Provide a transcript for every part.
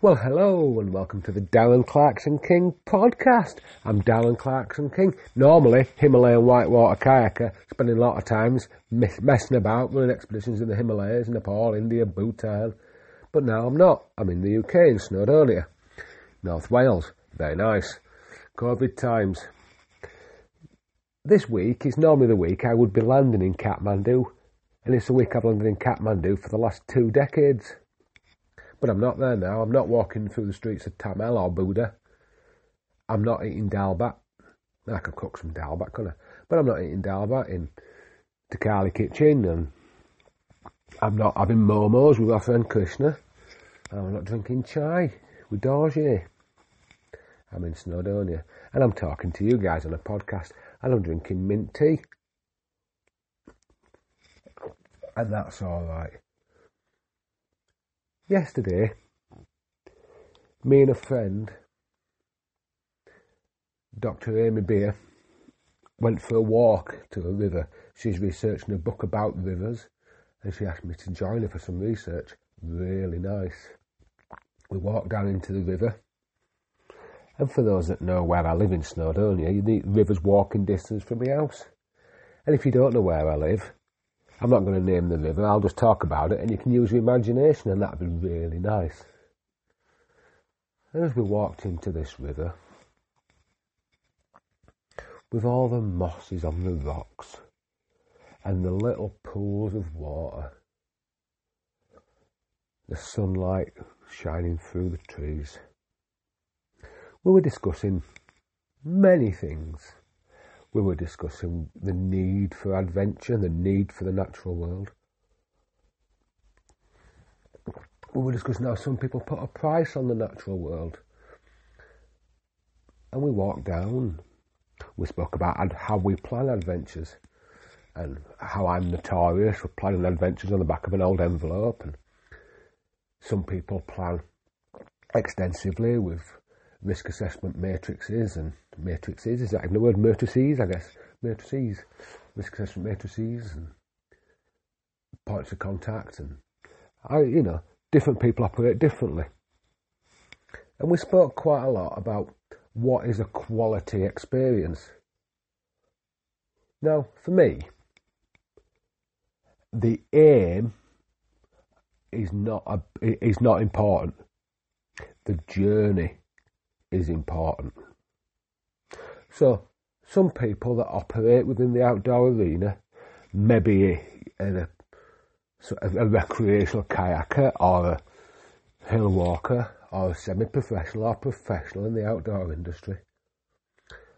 Well, hello and welcome to the Darren Clarkson King podcast. I'm Darren Clarkson King. Normally, Himalayan whitewater kayaker, spending a lot of times messing about, running expeditions in the Himalayas, Nepal, India, Bhutan. But now I'm not. I'm in the UK in Snowdonia, North Wales. Very nice. COVID times. This week is normally the week I would be landing in Kathmandu, and it's the week I've landed in Kathmandu for the last two decades. But I'm not there now. I'm not walking through the streets of Thamel or Boudha. I'm not eating dal bhat. I could cook some dal bhat, couldn't I? But I'm not eating dal bhat in Thakali kitchen and I'm not having momos with our friend Krishna. And I'm not drinking chai with Dorje. I'm in Snowdonia and I'm talking to you guys on a podcast and I'm drinking mint tea. And that's alright. Yesterday, me and a friend, Dr. Amy Beer, went for a walk to a river. She's researching a book about rivers and she asked me to join her for some research. Really nice. We walked down into the river. And for those that know where I live in Snowdonia, you need rivers walking distance from my house. And if you don't know where I live, I'm not going to name the river, I'll just talk about it and you can use your imagination and that'd be really nice. And as we walked into this river, with all the mosses on the rocks and the little pools of water, the sunlight shining through the trees, we were discussing many things we were discussing the need for adventure, the need for the natural world. We were discussing how some people put a price on the natural world. And we walked down. We spoke about how we plan adventures and how I'm notorious for planning adventures on the back of an old envelope. And some people plan extensively with risk assessment matrices and matrices, is that even the word matrices, I guess? Matrices, risk assessment matrices and points of contact and I you know, different people operate differently. And we spoke quite a lot about what is a quality experience. Now, for me, the aim is not a, is not important. The journey is important. So, some people that operate within the outdoor arena, maybe a, a, a recreational kayaker or a hill walker or a semi-professional or professional in the outdoor industry,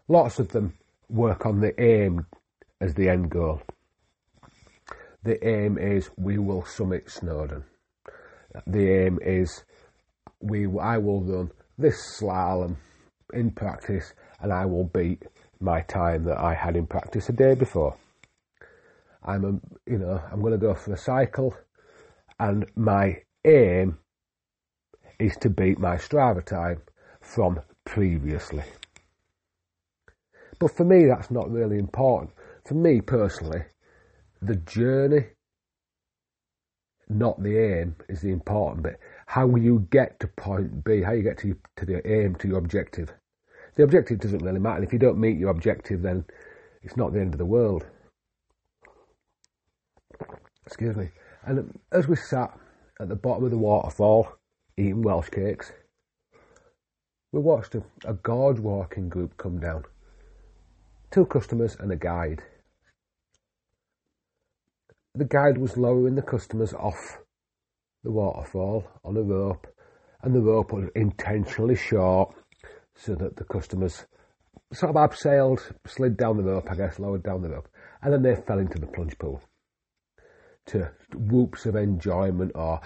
lots of them work on the aim as the end goal. The aim is we will summit Snowdon. The aim is we I will run this slalom in practice and I will beat my time that I had in practice a day before. I'm a, you know, I'm going to go for a cycle and my aim is to beat my Strava time from previously. But for me, that's not really important. For me personally, the journey, not the aim, is the important bit how you get to point B, how you get to, to the aim, to your objective. The objective doesn't really matter. If you don't meet your objective, then it's not the end of the world. Excuse me. And as we sat at the bottom of the waterfall eating Welsh cakes, we watched a, a gorge walking group come down. Two customers and a guide. The guide was lowering the customers off the waterfall on a rope, and the rope was intentionally short so that the customers sort of abseiled, slid down the rope, I guess, lowered down the rope, and then they fell into the plunge pool to whoops of enjoyment or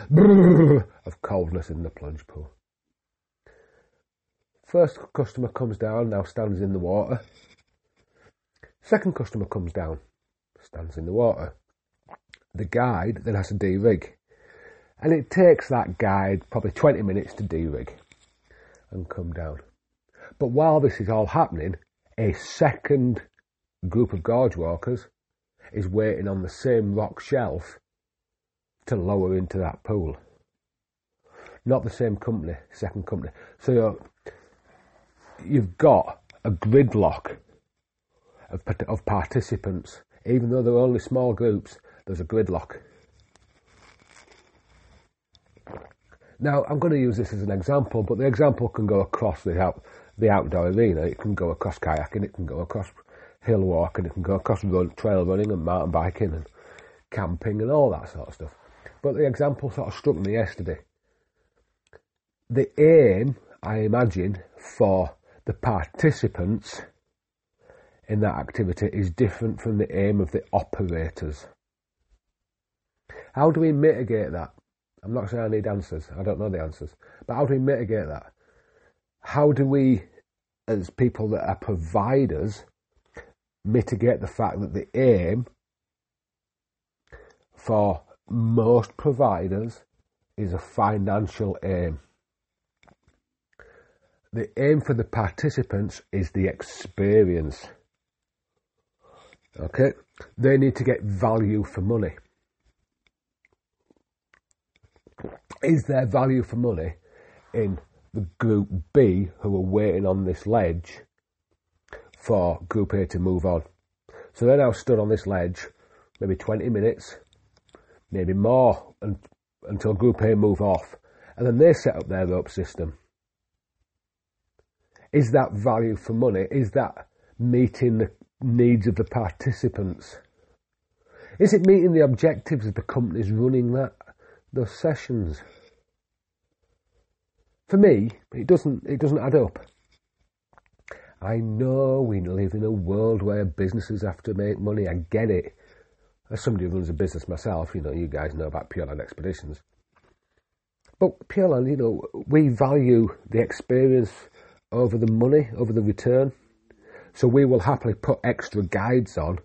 of coldness in the plunge pool. First customer comes down, now stands in the water. Second customer comes down, stands in the water. The guide then has to de-rig and it takes that guide probably 20 minutes to de-rig and come down. But while this is all happening, a second group of gorge walkers is waiting on the same rock shelf to lower into that pool. not the same company, second company. So you've got a gridlock of, of participants, even though they're only small groups. There's a gridlock. Now, I'm going to use this as an example, but the example can go across the out, the outdoor arena. It can go across kayaking, it can go across hill walking, it can go across run, trail running and mountain biking and camping and all that sort of stuff. But the example sort of struck me yesterday. The aim, I imagine, for the participants in that activity is different from the aim of the operators. How do we mitigate that? I'm not saying I need answers. I don't know the answers. But how do we mitigate that? How do we, as people that are providers, mitigate the fact that the aim for most providers is a financial aim? The aim for the participants is the experience. Okay? They need to get value for money. Is there value for money in the group B who are waiting on this ledge for group A to move on? So they're now stood on this ledge, maybe 20 minutes, maybe more, and, until group A move off. And then they set up their rope system. Is that value for money? Is that meeting the needs of the participants? Is it meeting the objectives of the companies running that those sessions? For me, it doesn't it doesn't add up. I know we live in a world where businesses have to make money. I get it. As somebody who runs a business myself, you know, you guys know about Land Expeditions. But Land, you know, we value the experience over the money, over the return. So we will happily put extra guides on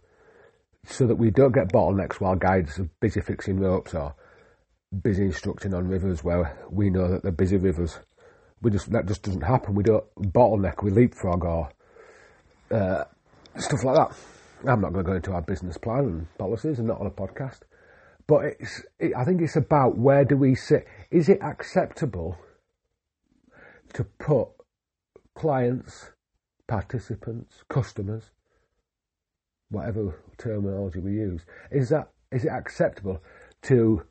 so that we don't get bottlenecks while guides are busy fixing ropes or busy instructing on rivers where we know that they're busy rivers. We just that just doesn't happen. We don't bottleneck, we leapfrog or uh, stuff like that. I'm not going to go into our business plan and policies and not on a podcast. But it's, it, I think it's about where do we sit? Is it acceptable to put clients, participants, customers, whatever terminology we use, is that is it acceptable to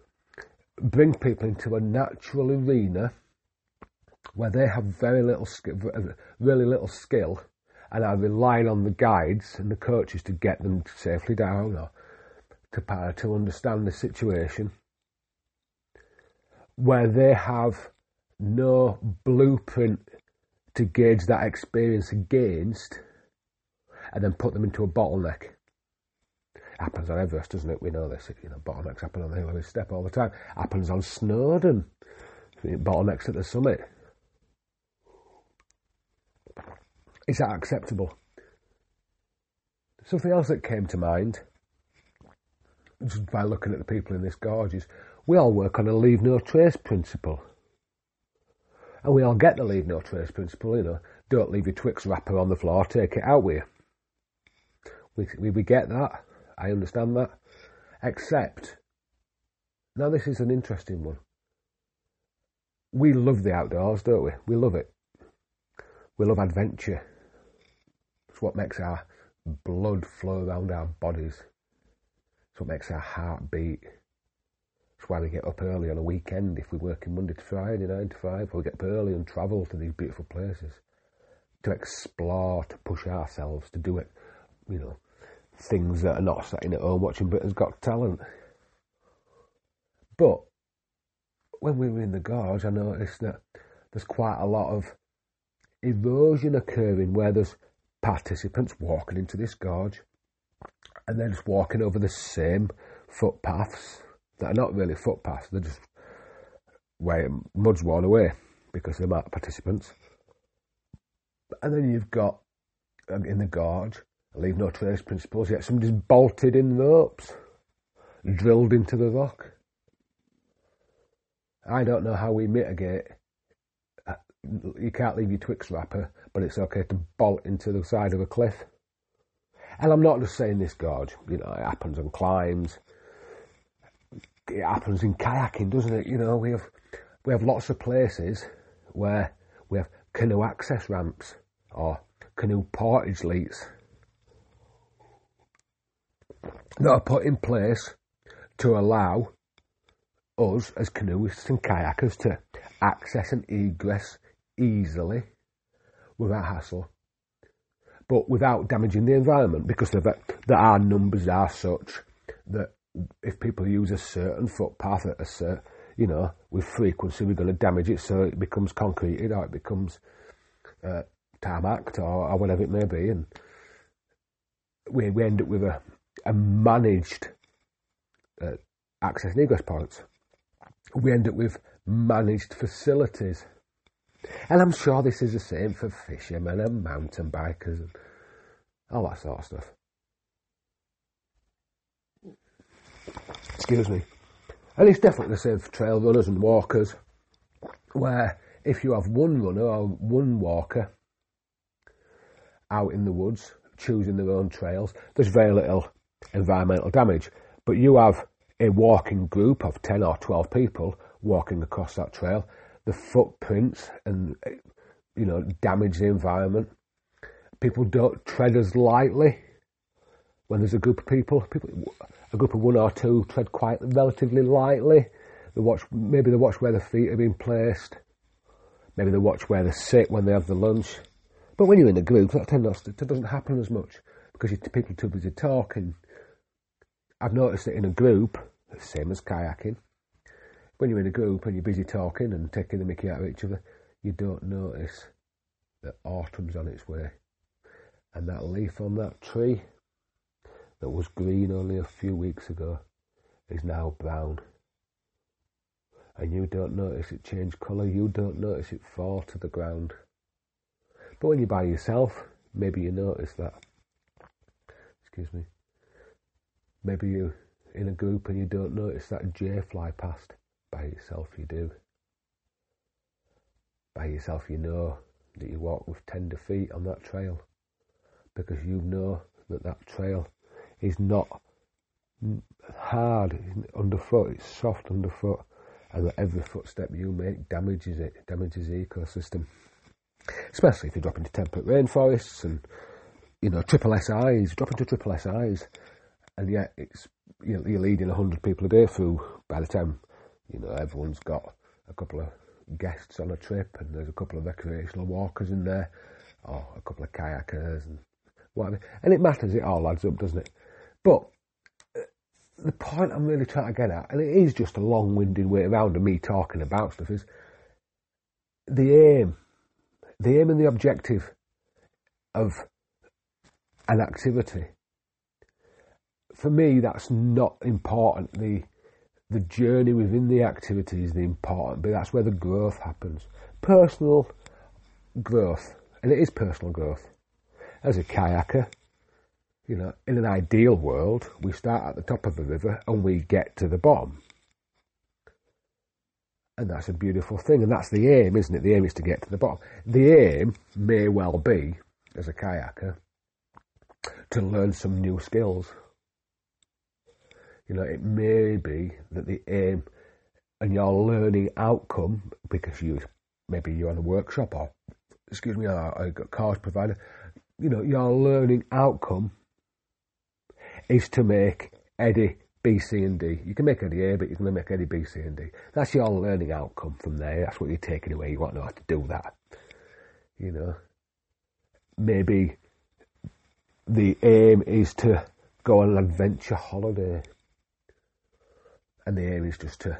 bring people into a natural arena where they have very little really little skill and are relying on the guides and the coaches to get them safely down or to to understand the situation where they have no blueprint to gauge that experience against and then put them into a bottleneck. Happens on Everest, doesn't it? We know this. You know, bottlenecks happen on the Hillary Step all the time. Happens on Snowdon. Bottlenecks at the summit. Is that acceptable? Something else that came to mind, just by looking at the people in this gorge, is we all work on a leave no trace principle. And we all get the leave no trace principle, you know. Don't leave your Twix wrapper on the floor, take it out with you. We, we, we get that. I understand that. Except, now this is an interesting one. We love the outdoors, don't we? We love it. We love adventure. It's what makes our blood flow around our bodies. It's what makes our heart beat. That's why we get up early on a weekend if we're working Monday to Friday, 9 to 5. We get up early and travel to these beautiful places to explore, to push ourselves, to do it, you know, things that are not sitting at home watching Britain's Got Talent. But when we were in the gorge, I noticed that there's quite a lot of erosion occurring where there's participants walking into this gorge and they're just walking over the same footpaths that are not really footpaths, they're just where mud's worn away because they're not participants. And then you've got um, in the gorge, leave no trace principles, yet somebody's bolted in ropes, drilled into the rock. I don't know how we mitigate. Uh, you can't leave your Twix wrapper, but it's okay to bolt into the side of a cliff. And I'm not just saying this gorge, you know, it happens on climbs, it happens in kayaking, doesn't it? You know, we have we have lots of places where we have canoe access ramps or canoe portage leads that are put in place to allow us as canoeists and kayakers to access and egress easily without hassle, but without damaging the environment because of that, our numbers are such that if people use a certain footpath at a certain, you know, with frequency, we're going to damage it so it becomes concreted or it becomes uh, or, or whatever it may be, and we, we end up with a, a managed uh, access and egress points. We end up with managed facilities. And I'm sure this is the same for fishermen and mountain bikers and all that sort of stuff. Excuse me. And it's definitely the same for trail runners and walkers, where if you have one runner or one walker out in the woods choosing their own trails, there's very little environmental damage. But you have a walking group of 10 or 12 people walking across that trail, the footprints and, you know, damage the environment. People don't tread as lightly when there's a group of people. People, a group of one or two tread quite relatively lightly. They watch, maybe they watch where their feet are being placed. Maybe they watch where they sit when they have the lunch. But when you're in a group, that tends doesn't happen as much because people are too busy talking. I've noticed that in a group, same as kayaking, when you're in a group and you're busy talking and taking the mickey out of each other, you don't notice that autumn's on its way. And that leaf on that tree that was green only a few weeks ago is now brown. And you don't notice it change colour, you don't notice it fall to the ground. But when you're by yourself, maybe you notice that. Excuse me. Maybe you're in a group and you don't notice that jay fly past. By yourself, you do. By yourself, you know that you walk with tender feet on that trail because you know that that trail is not hard underfoot, it's soft underfoot, and that every footstep you make damages it, damages the ecosystem. Especially if you drop into temperate rainforests and, you know, triple SIs, drop into triple SIs, and yet it's, you're leading 100 people a day through by the time, you know, everyone's got a couple of guests on a trip and there's a couple of recreational walkers in there, or a couple of kayakers and whatever. And it matters, it all adds up, doesn't it? But uh, the point I'm really trying to get at, and it is just a long winded way around of me talking about stuff, is the aim, the aim and the objective of an activity. For me, that's not important. The the journey within the activity is the important but That's where the growth happens. Personal growth, and it is personal growth. As a kayaker, you know, in an ideal world, we start at the top of the river and we get to the bottom. And that's a beautiful thing, and that's the aim, isn't it? The aim is to get to the bottom. The aim may well be, as a kayaker, to learn some new skills. You know, it may be that the aim and your learning outcome, because you maybe you're on a workshop or, excuse me, or a course provider, you know, your learning outcome is to make Eddie B, C, and D. You can make Eddie A, but you can make Eddie B, C, and D. That's your learning outcome from there. That's what you're taking away. You want to know how to do that. You know, maybe the aim is to go on an adventure holiday, and the aim is just to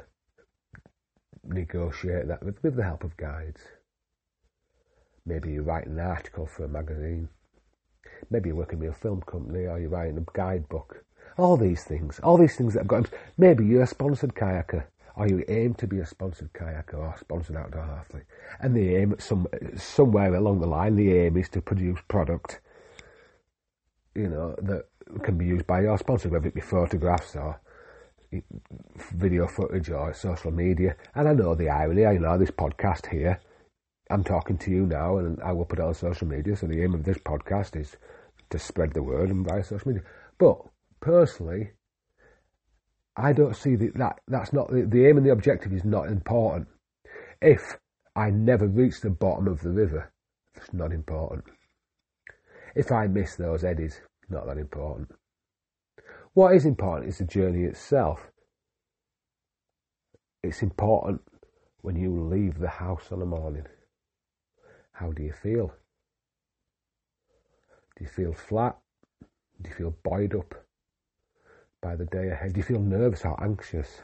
negotiate that with, with the help of guides. Maybe you write an article for a magazine Maybe you're working with a film company or you're writing a guidebook. All these things, all these things that have got. Maybe you're a sponsored kayaker, or you aim to be a sponsored kayaker or sponsored outdoor athlete, and the aim some somewhere along the line, the aim is to produce product. You know that can be used by your sponsor, whether it be photographs or video footage or social media. And I know the irony. I know this podcast here I'm talking to you now and I will put it on social media. So the aim of this podcast is to spread the word and via social media. But personally, I don't see that, that that's not the, the aim and the objective is not important. If I never reach the bottom of the river, it's not important. If I miss those eddies, not that important. What is important is the journey itself. It's important when you leave the house on a morning. How do you feel? Do you feel flat? Do you feel buoyed up by the day ahead? Do you feel nervous or anxious,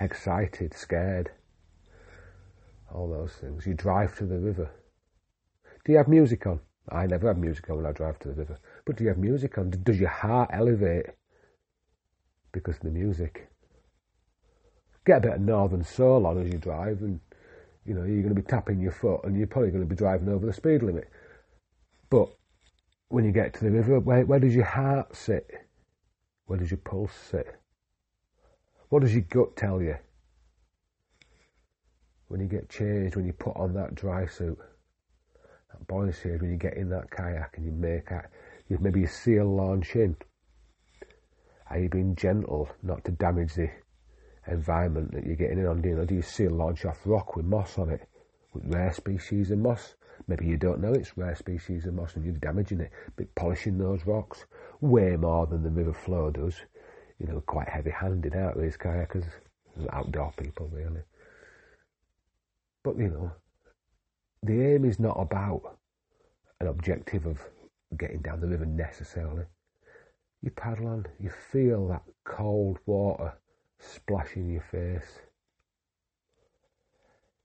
excited, scared? All those things. You drive to the river. Do you have music on? I never have music on when I drive to the river. But do you have music on? Does your heart elevate because of the music? Get a bit of northern soul on as you drive, and you know you're going to be tapping your foot, and you're probably going to be driving over the speed limit. But when you get to the river, where, where does your heart sit? Where does your pulse sit? What does your gut tell you? When you get changed, when you put on that dry suit, that buoyancy when you get in that kayak and you make you maybe you seal launch in. Are you being gentle not to damage the environment that you're getting in on? Do you, know, do you seal launch off rock with moss on it, with rare species of moss? Maybe you don't know it's rare species of moss and you're damaging it, but polishing those rocks way more than the river flow does. You know, quite heavy-handed out these kayakers, outdoor people really. But you know, the aim is not about an objective of getting down the river necessarily. You paddle on, you feel that cold water splashing your face.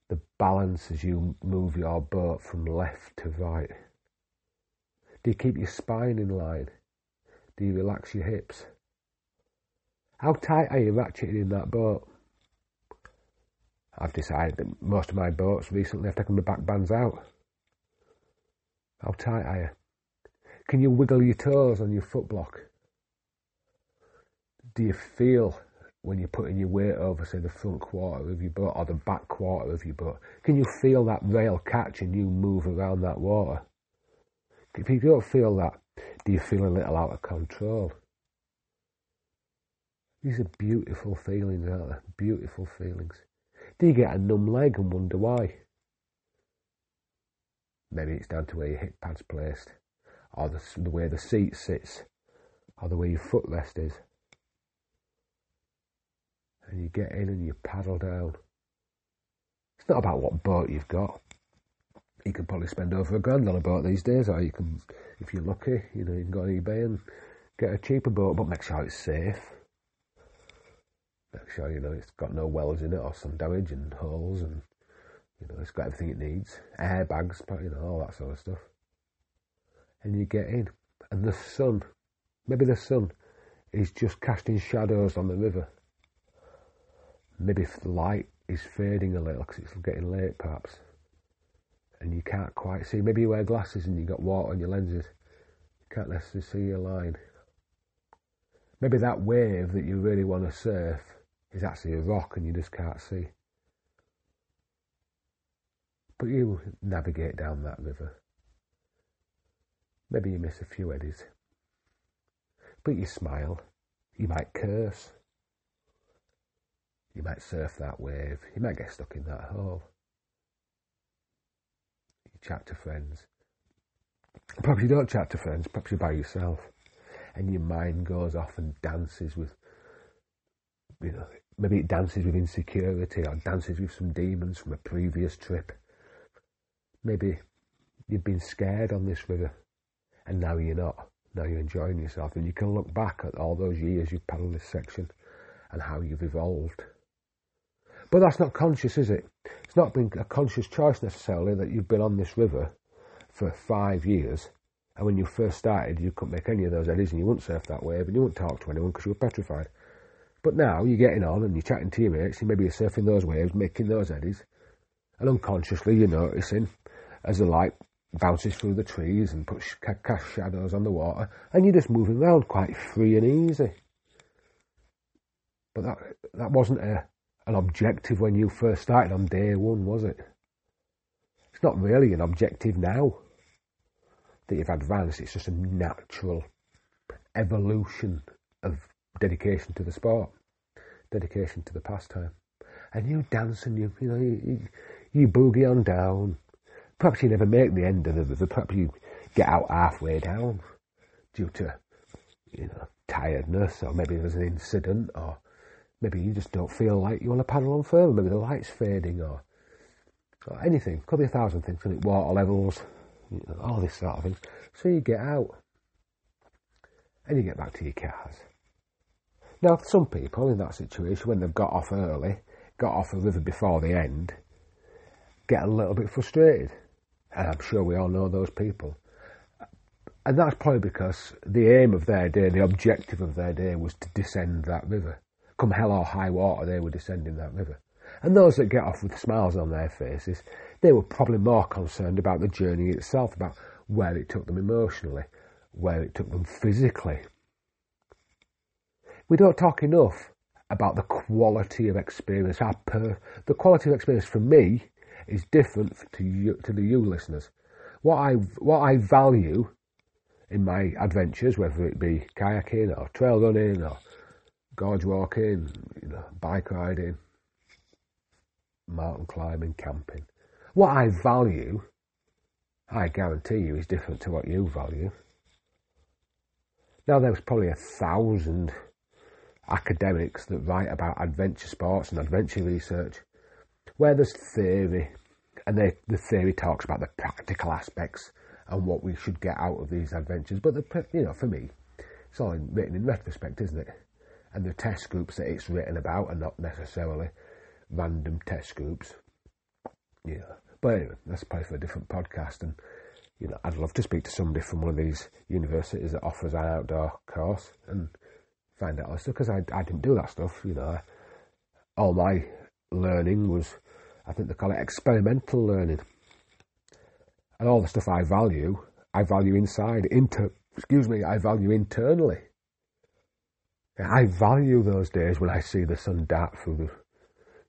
The balance as you move your boat from left to right. Do you keep your spine in line? Do you relax your hips? How tight are you ratcheting in that boat? I've decided that most of my boats recently have taken the back bands out. How tight are you? Can you wiggle your toes on your foot block? Do you feel when you're putting your weight over, say, the front quarter of your boat or the back quarter of your boat? Can you feel that rail catch and you move around that water? If you don't feel that, do you feel a little out of control? These are beautiful feelings, aren't they? Beautiful feelings. Do you get a numb leg and wonder why? Maybe it's down to where your hip pad's placed, or the, the way the seat sits, or the way your footrest is. And you get in and you paddle down. It's not about what boat you've got. You can probably spend over a grand on a boat these days, or you can, if you're lucky, you know, you can go on eBay and get a cheaper boat, but make sure it's safe. Make sure you know it's got no wells in it or some damage and holes and you know it's got everything it needs, airbags, you know all that sort of stuff. And you get in, and the sun, maybe the sun, is just casting shadows on the river. Maybe if the light is fading a little because it's getting late, perhaps, and you can't quite see. Maybe you wear glasses and you've got water on your lenses. You can't necessarily see your line. Maybe that wave that you really want to surf is actually a rock and you just can't see. But you navigate down that river. Maybe you miss a few eddies. But you smile. You might curse. You might surf that wave. You might get stuck in that hole. You chat to friends. Perhaps you don't chat to friends. Perhaps you're by yourself. And your mind goes off and dances with, you know, maybe it dances with insecurity or dances with some demons from a previous trip. Maybe you've been scared on this river and now you're not. Now you're enjoying yourself and you can look back at all those years you've paddled this section and how you've evolved. But that's not conscious, is it? It's not been a conscious choice necessarily that you've been on this river for five years and when you first started you couldn't make any of those eddies and you wouldn't surf that wave and you wouldn't talk to anyone because you were petrified. But now you're getting on and you're chatting to your mates, and maybe you're surfing those waves, making those eddies, and unconsciously you're noticing as the light bounces through the trees and puts cast shadows on the water, and you're just moving around quite free and easy. But that that wasn't a, an objective when you first started on day one, was it? It's not really an objective now that you've advanced. It's just a natural evolution of dedication to the sport, dedication to the pastime. And you dance and you, you know, you, You boogie on down. Perhaps you never make the end of the. Perhaps you get out halfway down due to, you know, tiredness, or maybe there's an incident, or maybe you just don't feel like you want to paddle on further. Maybe the light's fading, or, or anything. Could be a thousand things. Could be water levels, you know, all this sort of things. So you get out, and you get back to your cars. Now, some people in that situation, when they've got off early, got off the river before the end, get a little bit frustrated. And I'm sure we all know those people. And that's probably because the aim of their day, the objective of their day was to descend that river. Come hell or high water, they were descending that river. And those that get off with smiles on their faces, they were probably more concerned about the journey itself, about where it took them emotionally, where it took them physically. We don't talk enough about the quality of experience. Per, the quality of experience for me is different to you, to the you listeners. What I what I value in my adventures, whether it be kayaking or trail running or gorge walking, you know, bike riding, mountain climbing, camping. What I value, I guarantee you, is different to what you value. Now, there's probably a thousand academics that write about adventure sports and adventure research where there's theory, and they, the theory talks about the practical aspects and what we should get out of these adventures. But the, you know, for me, it's all written in retrospect, isn't it? And the test groups that it's written about are not necessarily random test groups. Yeah, but anyway, that's probably for a different podcast. And you know, I'd love to speak to somebody from one of these universities that offers an outdoor course and find out all stuff because I, I didn't do that stuff. You know, all my learning was, I think they call it experimental learning. And all the stuff I value, I value inside, inter, excuse me, I value internally. I value those days when I see the sun dart through the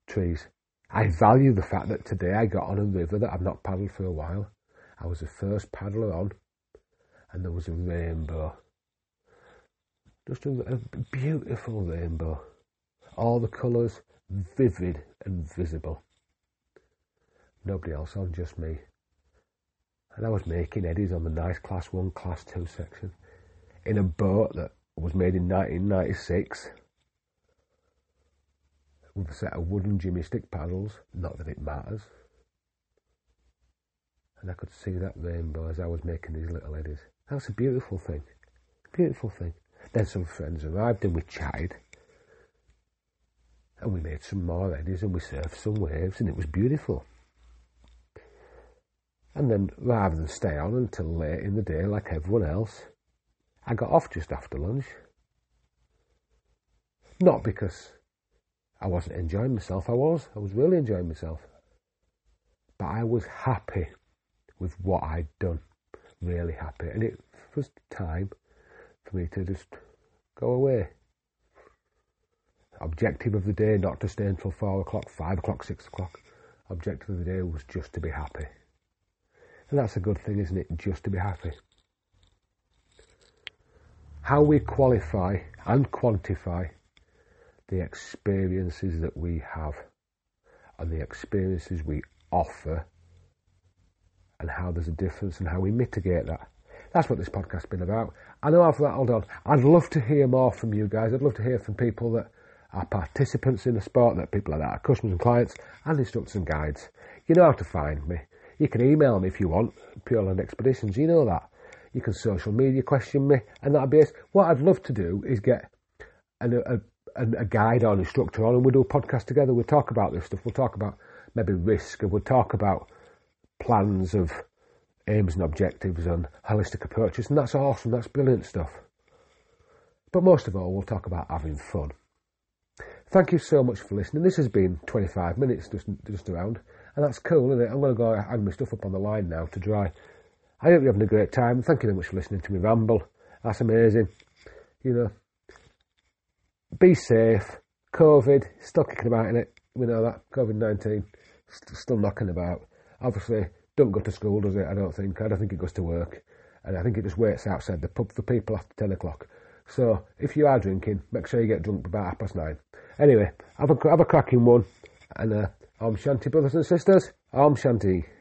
trees. I value the fact that today I got on a river that I've not paddled for a while. I was the first paddler on, and there was a rainbow. Just a, a beautiful rainbow. All the colours vivid and visible. Nobody else on, just me. And I was making eddies on the nice Class 1, Class 2 section in a boat that was made in 1996 with a set of wooden Jimmy stick paddles, not that it matters. And I could see that rainbow as I was making these little eddies. That's a beautiful thing. Beautiful thing. Then some friends arrived and we chatted and we made some more eddies and we surfed some waves and it was beautiful. And then rather than stay on until late in the day like everyone else, I got off just after lunch. Not because I wasn't enjoying myself, I was. I was really enjoying myself. But I was happy with what I'd done. Really happy. And it was time for me to just go away objective of the day not to stay until four o'clock, five o'clock, six o'clock. Objective of the day was just to be happy. And that's a good thing, isn't it? Just to be happy. How we qualify and quantify the experiences that we have and the experiences we offer and how there's a difference and how we mitigate that. That's what this podcast's been about. I know I've rattled on. I'd love to hear more from you guys. I'd love to hear from people that are participants in the sport, that people like that, our customers and clients, and instructors and guides. You know how to find me. You can email me if you want, Pure Land Expeditions, you know that. You can social media question me, and that'll be it. What I'd love to do is get an, a, a guide or an instructor on, and we'll do a podcast together. We'll talk about this stuff. We'll talk about maybe risk, and we'll talk about plans of aims and objectives and holistic approaches, and that's awesome. That's brilliant stuff. But most of all, we'll talk about having fun. Thank you so much for listening. This has been 25 minutes just, just around, and that's cool, isn't it? I'm going to go hang my stuff up on the line now to dry. I hope you're having a great time. Thank you very much for listening to me ramble. That's amazing. You know, be safe. COVID, still kicking about in it. We know that. COVID 19, st- still knocking about. Obviously, don't go to school, does it? I don't think. I don't think it goes to work. And I think it just waits outside the pub for people after 10 o'clock. So if you are drinking, make sure you get drunk by about half past nine. Anyway, have a, have a cracking one. And uh, Om Shanti, brothers and sisters. Om Shanti.